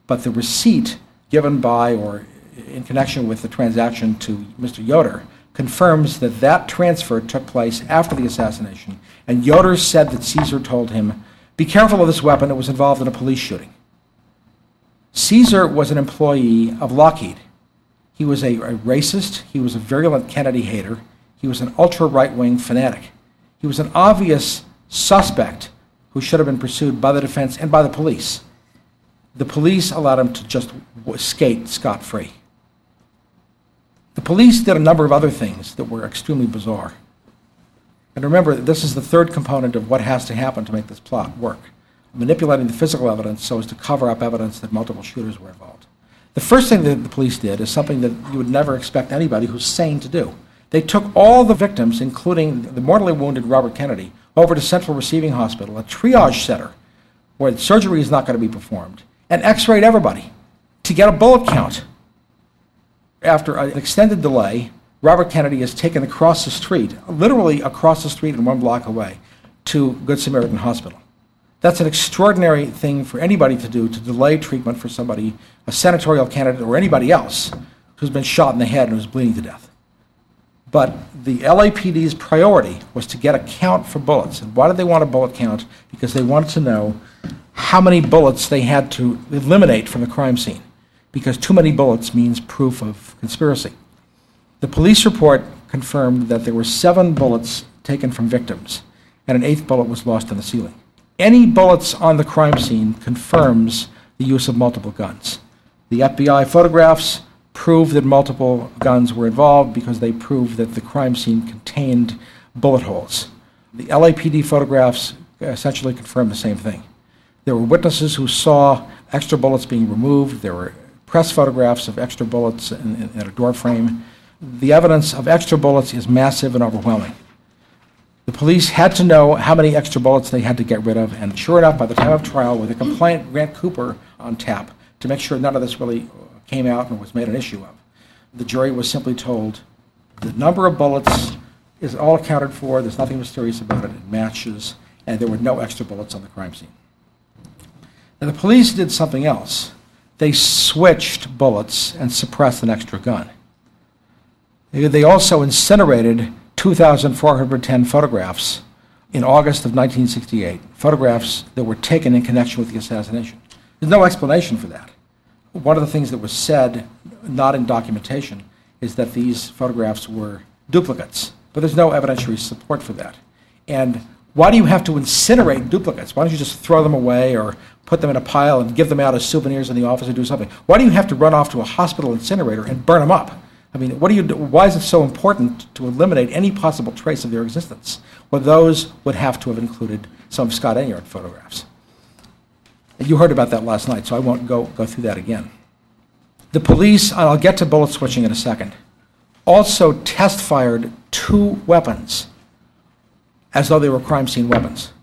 But the receipt given by or in connection with the transaction to Mr. Yoder confirms that that transfer took place after the assassination. And Yoder said that Cesar told him, Be careful of this weapon, it was involved in a police shooting. Cesar was an employee of Lockheed. He was a, a racist, he was a virulent Kennedy hater, he was an ultra right wing fanatic. He was an obvious suspect who should have been pursued by the defense and by the police. The police allowed him to just skate scot free. The police did a number of other things that were extremely bizarre. And remember, this is the third component of what has to happen to make this plot work manipulating the physical evidence so as to cover up evidence that multiple shooters were involved. The first thing that the police did is something that you would never expect anybody who's sane to do. They took all the victims, including the mortally wounded Robert Kennedy, over to Central Receiving Hospital, a triage center where surgery is not going to be performed, and x rayed everybody to get a bullet count after an extended delay, Robert Kennedy is taken across the street, literally across the street and one block away, to Good Samaritan Hospital. That's an extraordinary thing for anybody to do to delay treatment for somebody, a senatorial candidate or anybody else who's been shot in the head and who's bleeding to death. But the LAPD's priority was to get a count for bullets. And why did they want a bullet count? Because they wanted to know how many bullets they had to eliminate from the crime scene because too many bullets means proof of conspiracy. The police report confirmed that there were seven bullets taken from victims, and an eighth bullet was lost in the ceiling. Any bullets on the crime scene confirms the use of multiple guns. The FBI photographs prove that multiple guns were involved because they prove that the crime scene contained bullet holes. The LAPD photographs uh, essentially confirm the same thing. There were witnesses who saw extra bullets being removed. There were press photographs of extra bullets in, in, in a door frame. The evidence of extra bullets is massive and overwhelming. The police had to know how many extra bullets they had to get rid of, and sure enough, by the time of trial, with a compliant Grant Cooper on tap to make sure none of this really came out and was made an issue of, the jury was simply told the number of bullets is all accounted for, there's nothing mysterious about it, it matches, and there were no extra bullets on the crime scene. Now, the police did something else. They switched bullets and suppressed an extra gun. They also incinerated 2,410 photographs in August of 1968, photographs that were taken in connection with the assassination. There's no explanation for that. One of the things that was said, not in documentation, is that these photographs were duplicates, but there's no evidentiary support for that. And why do you have to incinerate duplicates? Why don't you just throw them away or put them in a pile and give them out as souvenirs in the office or do something? Why do you have to run off to a hospital incinerator and burn them up? I mean, what do you why is it so important to eliminate any possible trace of their existence? Well, those would have to have included some Scott Enyart photographs. You heard about that last night, so I won't go, go through that again. The police, and I'll get to bullet switching in a second, also test fired two weapons as though they were crime scene weapons.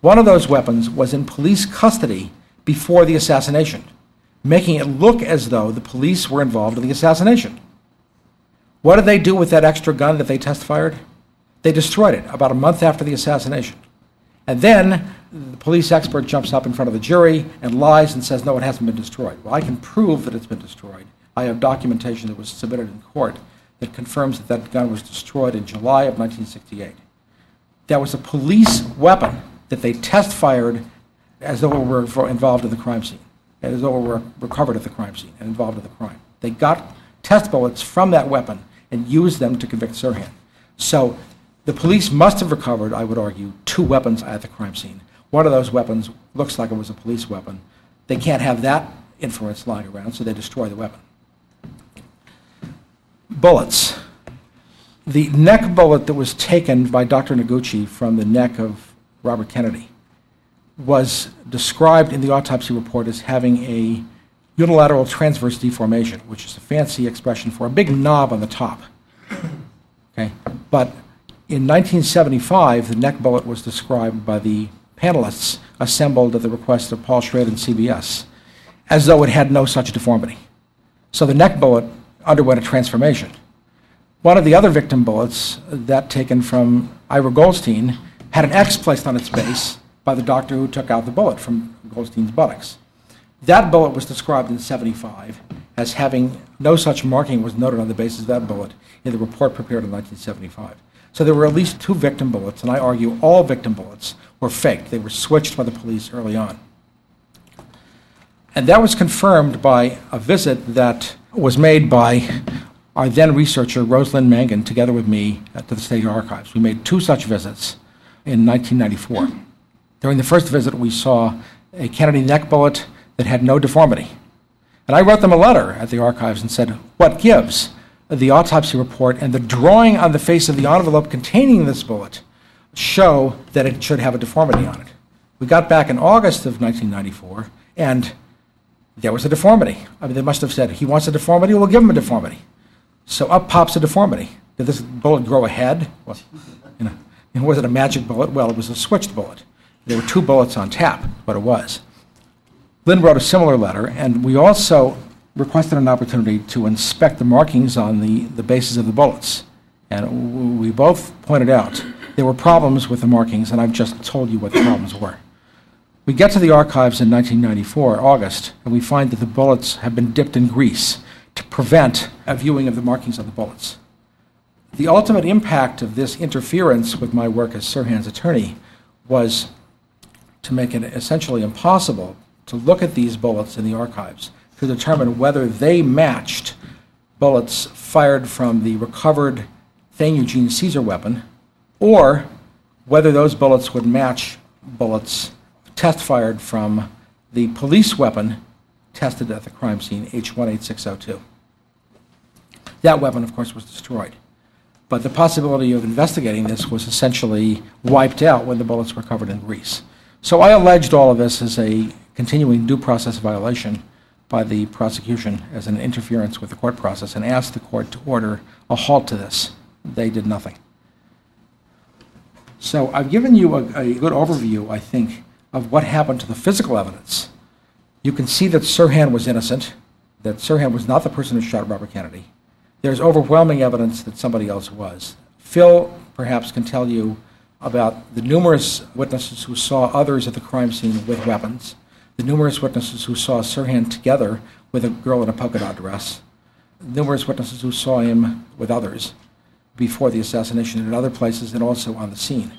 One of those weapons was in police custody before the assassination making it look as though the police were involved in the assassination. What did they do with that extra gun that they test fired? They destroyed it about a month after the assassination. And then the police expert jumps up in front of the jury and lies and says, no, it hasn't been destroyed. Well, I can prove that it's been destroyed. I have documentation that was submitted in court that confirms that that gun was destroyed in July of 1968. That was a police weapon that they test fired as though it were involved in the crime scene though it were recovered at the crime scene and involved in the crime. They got test bullets from that weapon and used them to convict Sirhan. So the police must have recovered, I would argue, two weapons at the crime scene. One of those weapons looks like it was a police weapon. They can't have that influence lying around, so they destroy the weapon. Bullets. The neck bullet that was taken by Dr. Noguchi from the neck of Robert Kennedy was described in the autopsy report as having a unilateral transverse deformation, which is a fancy expression for a big knob on the top. Okay? But in 1975, the neck bullet was described by the panelists assembled at the request of Paul Schrade and CBS as though it had no such deformity. So the neck bullet underwent a transformation. One of the other victim bullets, that taken from Ira Goldstein, had an X placed on its base by the doctor who took out the bullet from Goldstein's buttocks. That bullet was described in 75 as having no such marking was noted on the basis of that bullet in the report prepared in 1975. So there were at least two victim bullets, and I argue all victim bullets were faked. They were switched by the police early on. And that was confirmed by a visit that was made by our then researcher, Rose Lynn Mangan, together with me to the State Archives. We made two such visits in 1994. During the first visit, we saw a Kennedy neck bullet that had no deformity. And I wrote them a letter at the archives and said, What gives? The autopsy report and the drawing on the face of the envelope containing this bullet show that it should have a deformity on it. We got back in August of 1994, and there was a deformity. I mean, they must have said, He wants a deformity, we'll give him a deformity. So up pops a deformity. Did this bullet grow a head? Well, you know, was it a magic bullet? Well, it was a switched bullet. There were two bullets on tap, but it was. Lynn wrote a similar letter, and we also requested an opportunity to inspect the markings on the, the bases of the bullets. And we both pointed out there were problems with the markings, and I've just told you what the problems were. We get to the archives in 1994, August, and we find that the bullets have been dipped in grease to prevent a viewing of the markings on the bullets. The ultimate impact of this interference with my work as Sirhan's attorney was to make it essentially impossible to look at these bullets in the archives to determine whether they matched bullets fired from the recovered Thane Eugene Cesar weapon or whether those bullets would match bullets test fired from the police weapon tested at the crime scene, H18602. That weapon, of course, was destroyed. But the possibility of investigating this was essentially wiped out when the bullets were covered in grease. So I alleged all of this as a continuing due process violation by the prosecution as an interference with the court process and asked the court to order a halt to this. They did nothing. So I've given you a, a good overview, I think, of what happened to the physical evidence. You can see that Sirhan was innocent, that Sirhan was not the person who shot Robert Kennedy. There's overwhelming evidence that somebody else was. Phil perhaps can tell you about the numerous witnesses who saw others at the crime scene with weapons, the numerous witnesses who saw Sirhan together with a girl in a polka dot dress, numerous witnesses who saw him with others before the assassination in other places and also on the scene,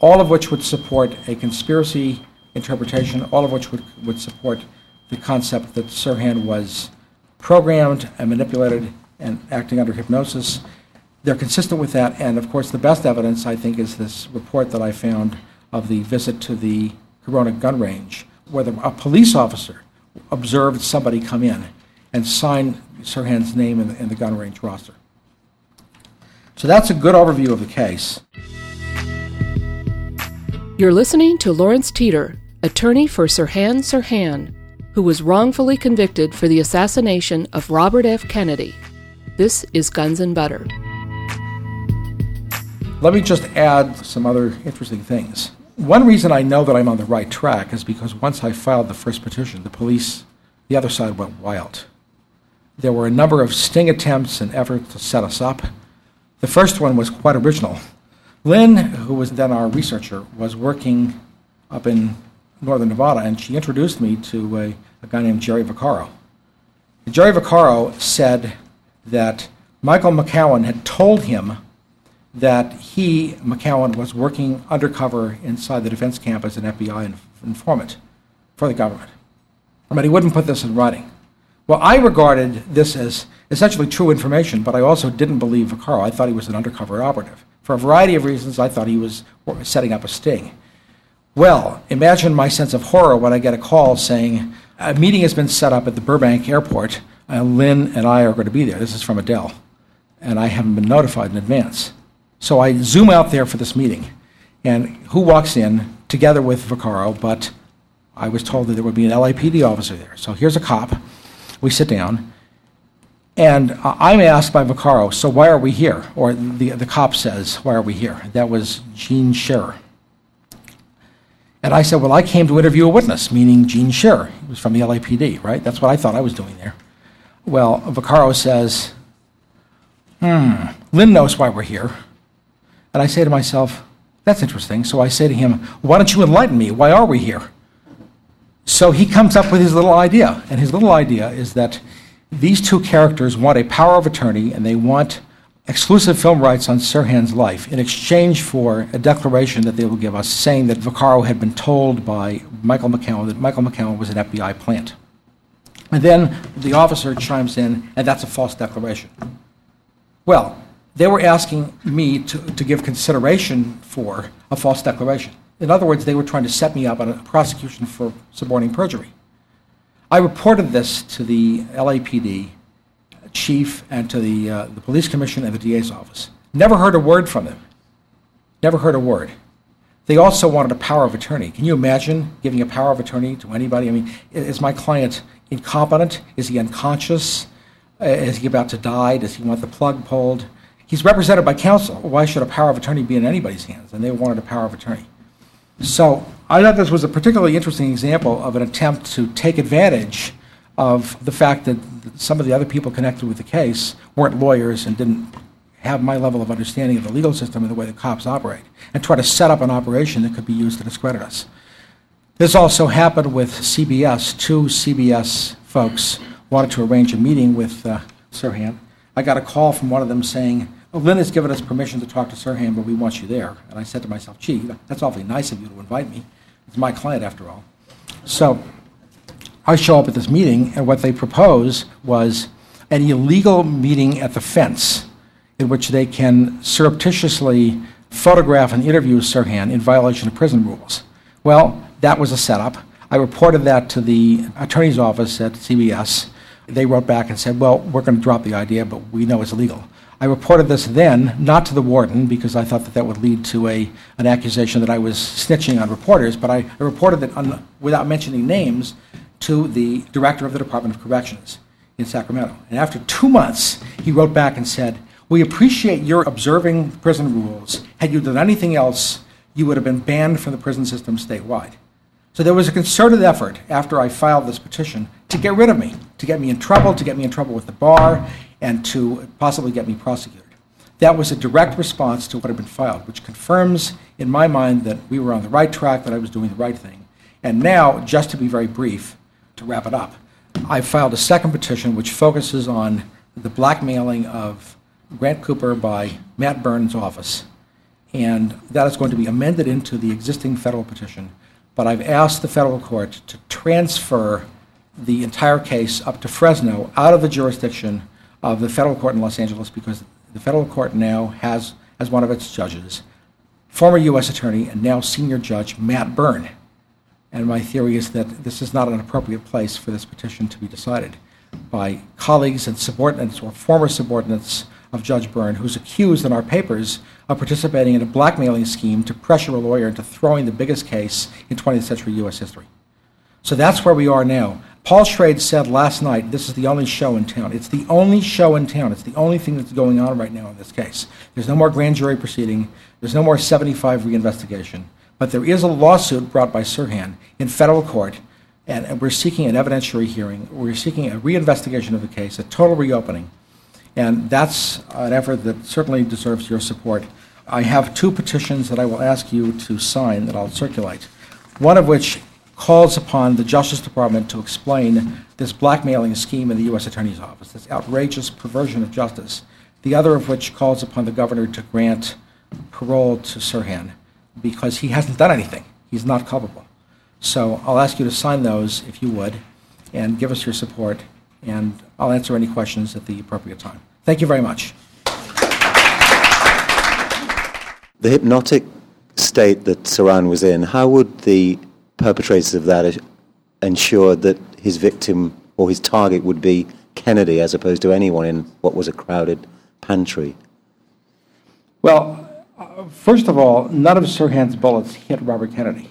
all of which would support a conspiracy interpretation, all of which would, would support the concept that Sirhan was programmed and manipulated and acting under hypnosis. They're consistent with that, and of course, the best evidence, I think, is this report that I found of the visit to the Corona gun range, where a police officer observed somebody come in and sign Sirhan's name in the, in the gun range roster. So that's a good overview of the case. You're listening to Lawrence Teeter, attorney for Sirhan Sirhan, who was wrongfully convicted for the assassination of Robert F. Kennedy. This is Guns and Butter. Let me just add some other interesting things. One reason I know that I'm on the right track is because once I filed the first petition, the police, the other side went wild. There were a number of sting attempts and efforts to set us up. The first one was quite original. Lynn, who was then our researcher, was working up in northern Nevada, and she introduced me to a, a guy named Jerry Vaccaro. Jerry Vaccaro said that Michael McCowan had told him that he, McCowan, was working undercover inside the defense camp as an FBI informant for the government. But he wouldn't put this in writing. Well, I regarded this as essentially true information, but I also didn't believe Vaccaro. I thought he was an undercover operative. For a variety of reasons, I thought he was setting up a sting. Well, imagine my sense of horror when I get a call saying, a meeting has been set up at the Burbank airport, and Lynn and I are going to be there. This is from Adele, and I haven't been notified in advance. So I zoom out there for this meeting, and who walks in together with Vaccaro, but I was told that there would be an LAPD officer there. So here's a cop. We sit down, and I'm asked by Vaccaro, so why are we here? Or the, the cop says, why are we here? That was Gene Scherer. And I said, well, I came to interview a witness, meaning Gene Scherer. He was from the LAPD, right? That's what I thought I was doing there. Well, Vaccaro says, hmm, Lynn knows why we're here. And I say to myself, that's interesting. So I say to him, why don't you enlighten me? Why are we here? So he comes up with his little idea. And his little idea is that these two characters want a power of attorney and they want exclusive film rights on Sirhan's life in exchange for a declaration that they will give us saying that Vaccaro had been told by Michael McCowan that Michael McCowan was an FBI plant. And then the officer chimes in, and that's a false declaration. Well, they were asking me to, to give consideration for a false declaration. In other words, they were trying to set me up on a prosecution for suborning perjury. I reported this to the LAPD chief and to the, uh, the police commission and the DA's office. Never heard a word from them. Never heard a word. They also wanted a power of attorney. Can you imagine giving a power of attorney to anybody? I mean, is my client incompetent? Is he unconscious? Uh, is he about to die? Does he want the plug pulled? He's represented by counsel. Why should a power of attorney be in anybody's hands? And they wanted a power of attorney. So I thought this was a particularly interesting example of an attempt to take advantage of the fact that some of the other people connected with the case weren't lawyers and didn't have my level of understanding of the legal system and the way the cops operate, and try to set up an operation that could be used to discredit us. This also happened with CBS. Two CBS folks wanted to arrange a meeting with uh, Sirhan. I got a call from one of them saying, well, Lynn has given us permission to talk to Sirhan, but we want you there. And I said to myself, gee, that's awfully nice of you to invite me. It's my client, after all. So I show up at this meeting, and what they propose was an illegal meeting at the fence in which they can surreptitiously photograph and interview Sirhan in violation of prison rules. Well, that was a setup. I reported that to the attorney's office at CBS. They wrote back and said, well, we're going to drop the idea, but we know it's illegal. I reported this then, not to the warden, because I thought that that would lead to a, an accusation that I was snitching on reporters, but I, reported it on, without mentioning names to the director of the Department of Corrections in Sacramento. And after two months, he wrote back and said, We appreciate your observing prison rules. Had you done anything else, you would have been banned from the prison system statewide. So there was a concerted effort after I filed this petition to get rid of me, to get me in trouble, to get me in trouble with the bar, and to possibly get me prosecuted. That was a direct response to what had been filed, which confirms in my mind that we were on the right track, that I was doing the right thing. And now, just to be very brief, to wrap it up, I filed a second petition which focuses on the blackmailing of Grant Cooper by Matt Byrne's office. And that is going to be amended into the existing federal petition. But I've asked the federal court to transfer the entire case up to Fresno out of the jurisdiction of the federal court in Los Angeles because the federal court now has, as one of its judges, former U.S. Attorney and now senior judge Matt Byrne. And my theory is that this is not an appropriate place for this petition to be decided by colleagues and subordinates or former subordinates of Judge Byrne, who's accused in our papers of participating in a blackmailing scheme to pressure a lawyer into throwing the biggest case in 20th century U.S. history. So that's where we are now. Paul Schrade said last night this is the only show in town. It's the only show in town. It's the only thing that's going on right now in this case. There's no more grand jury proceeding, there's no more 75 reinvestigation. But there is a lawsuit brought by Sirhan in federal court, and, and we're seeking an evidentiary hearing. We're seeking a reinvestigation of the case, a total reopening. And that's an effort that certainly deserves your support. I have two petitions that I will ask you to sign that I'll circulate, one of which calls upon the Justice Department to explain this blackmailing scheme in the U.S. Attorney's Office, this outrageous perversion of justice, the other of which calls upon the governor to grant parole to Sirhan because he hasn't done anything. He's not culpable. So I'll ask you to sign those if you would and give us your support, and I'll answer any questions at the appropriate time. Thank you very much. The hypnotic state that Sirhan was in, how would the perpetrators of that ensured that his victim or his target would be Kennedy as opposed to anyone in what was a crowded pantry? Well, first of all, none of Sirhan's bullets hit Robert Kennedy.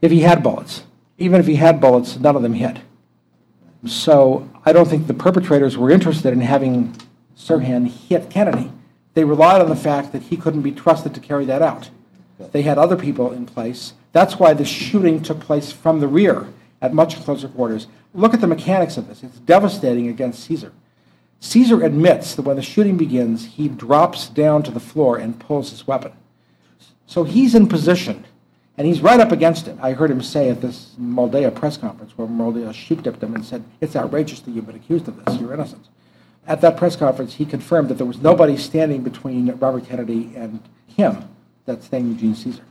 If he had bullets, even if he had bullets, none of them hit. So I don't think the perpetrators were interested in having Sirhan hit Kennedy. They relied on the fact that he couldn't be trusted to carry that out. They had other people in place. That's why the shooting took place from the rear at much closer quarters. Look at the mechanics of this. It's devastating against Cesar. Cesar admits that when the shooting begins, he drops down to the floor and pulls his weapon. So he's in position, and he's right up against it. I heard him say at this Moldea press conference where Moldea sheep dipped him and said, It's outrageous that you've been accused of this. You're innocent. At that press conference, he confirmed that there was nobody standing between Robert Kennedy and him, that's Thane Eugene Cesar.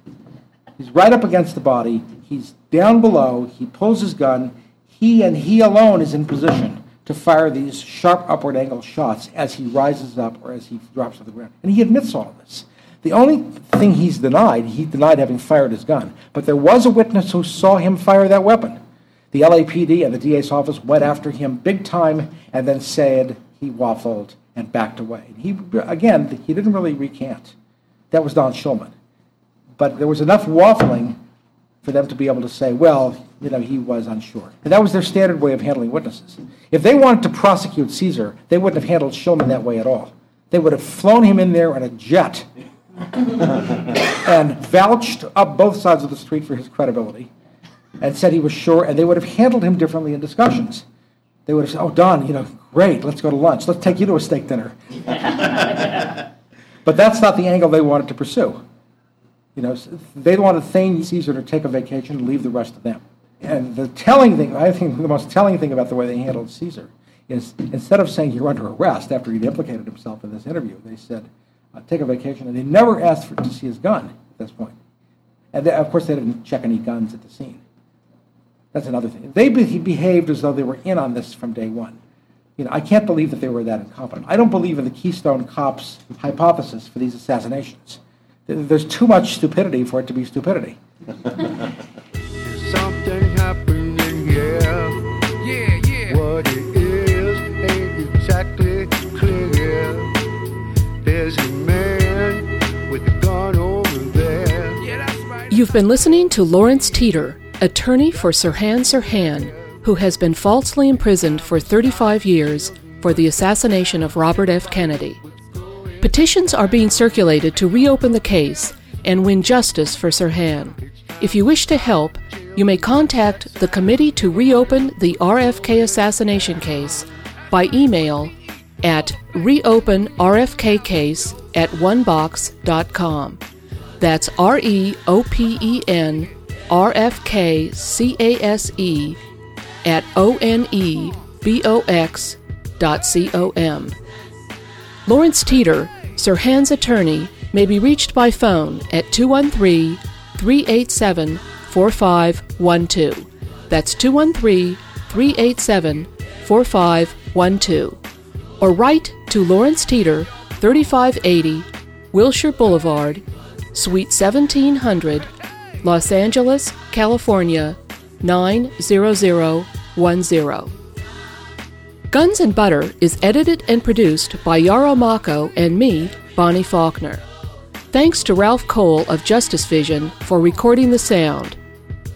He's right up against the body. He's down below. He pulls his gun. He and he alone is in position to fire these sharp upward angle shots as he rises up or as he drops to the ground. And he admits all of this. The only thing he's denied, he denied having fired his gun. But there was a witness who saw him fire that weapon. The LAPD and the DA's office went after him big time and then said he waffled and backed away. He, again, he didn't really recant. That was Don Schulman. But there was enough waffling for them to be able to say, well, you know, he was unsure. And that was their standard way of handling witnesses. If they wanted to prosecute Cesar, they wouldn't have handled Schulman that way at all. They would have flown him in there on a jet and vouched up both sides of the street for his credibility and said he was sure, and they would have handled him differently in discussions. They would have said, oh, Don, you know, great, let's go to lunch. Let's take you to a steak dinner. but that's not the angle they wanted to pursue. You know, they wanted Thane Cesar to take a vacation and leave the rest to them. And the telling thing, I think the most telling thing about the way they handled Cesar is instead of saying you're under arrest after he'd implicated himself in this interview, they said, uh, take a vacation. And they never asked for, to see his gun at this point. And they, of course, they didn't check any guns at the scene. That's another thing. They be- behaved as though they were in on this from day one. You know, I can't believe that they were that incompetent. I don't believe in the Keystone Cops hypothesis for these assassinations. There's too much stupidity for it to be stupidity. You've been listening to Lawrence Teeter, attorney for Sirhan Sirhan, who has been falsely imprisoned for 35 years for the assassination of Robert F. Kennedy. Petitions are being circulated to reopen the case and win justice for Sirhan. If you wish to help, you may contact the Committee to Reopen the RFK Assassination Case by email at reopenrfkcase at onebox.com. That's R E O P E N R F K C A S E at O N E B O X dot C O M. Lawrence Teeter, Sirhan's attorney, may be reached by phone at 213 387 4512. That's 213 387 4512. Or write to Lawrence Teeter, 3580 Wilshire Boulevard, Suite 1700, Los Angeles, California 90010. Guns and Butter is edited and produced by Yarrow Mako and me, Bonnie Faulkner. Thanks to Ralph Cole of Justice Vision for recording the sound.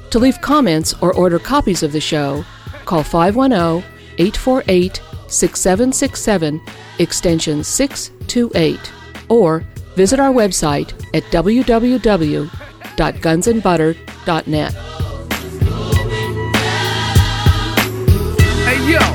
To leave comments or order copies of the show, call 510 848 6767 extension 628 or visit our website at www.gunsandbutter.net. Hey yo,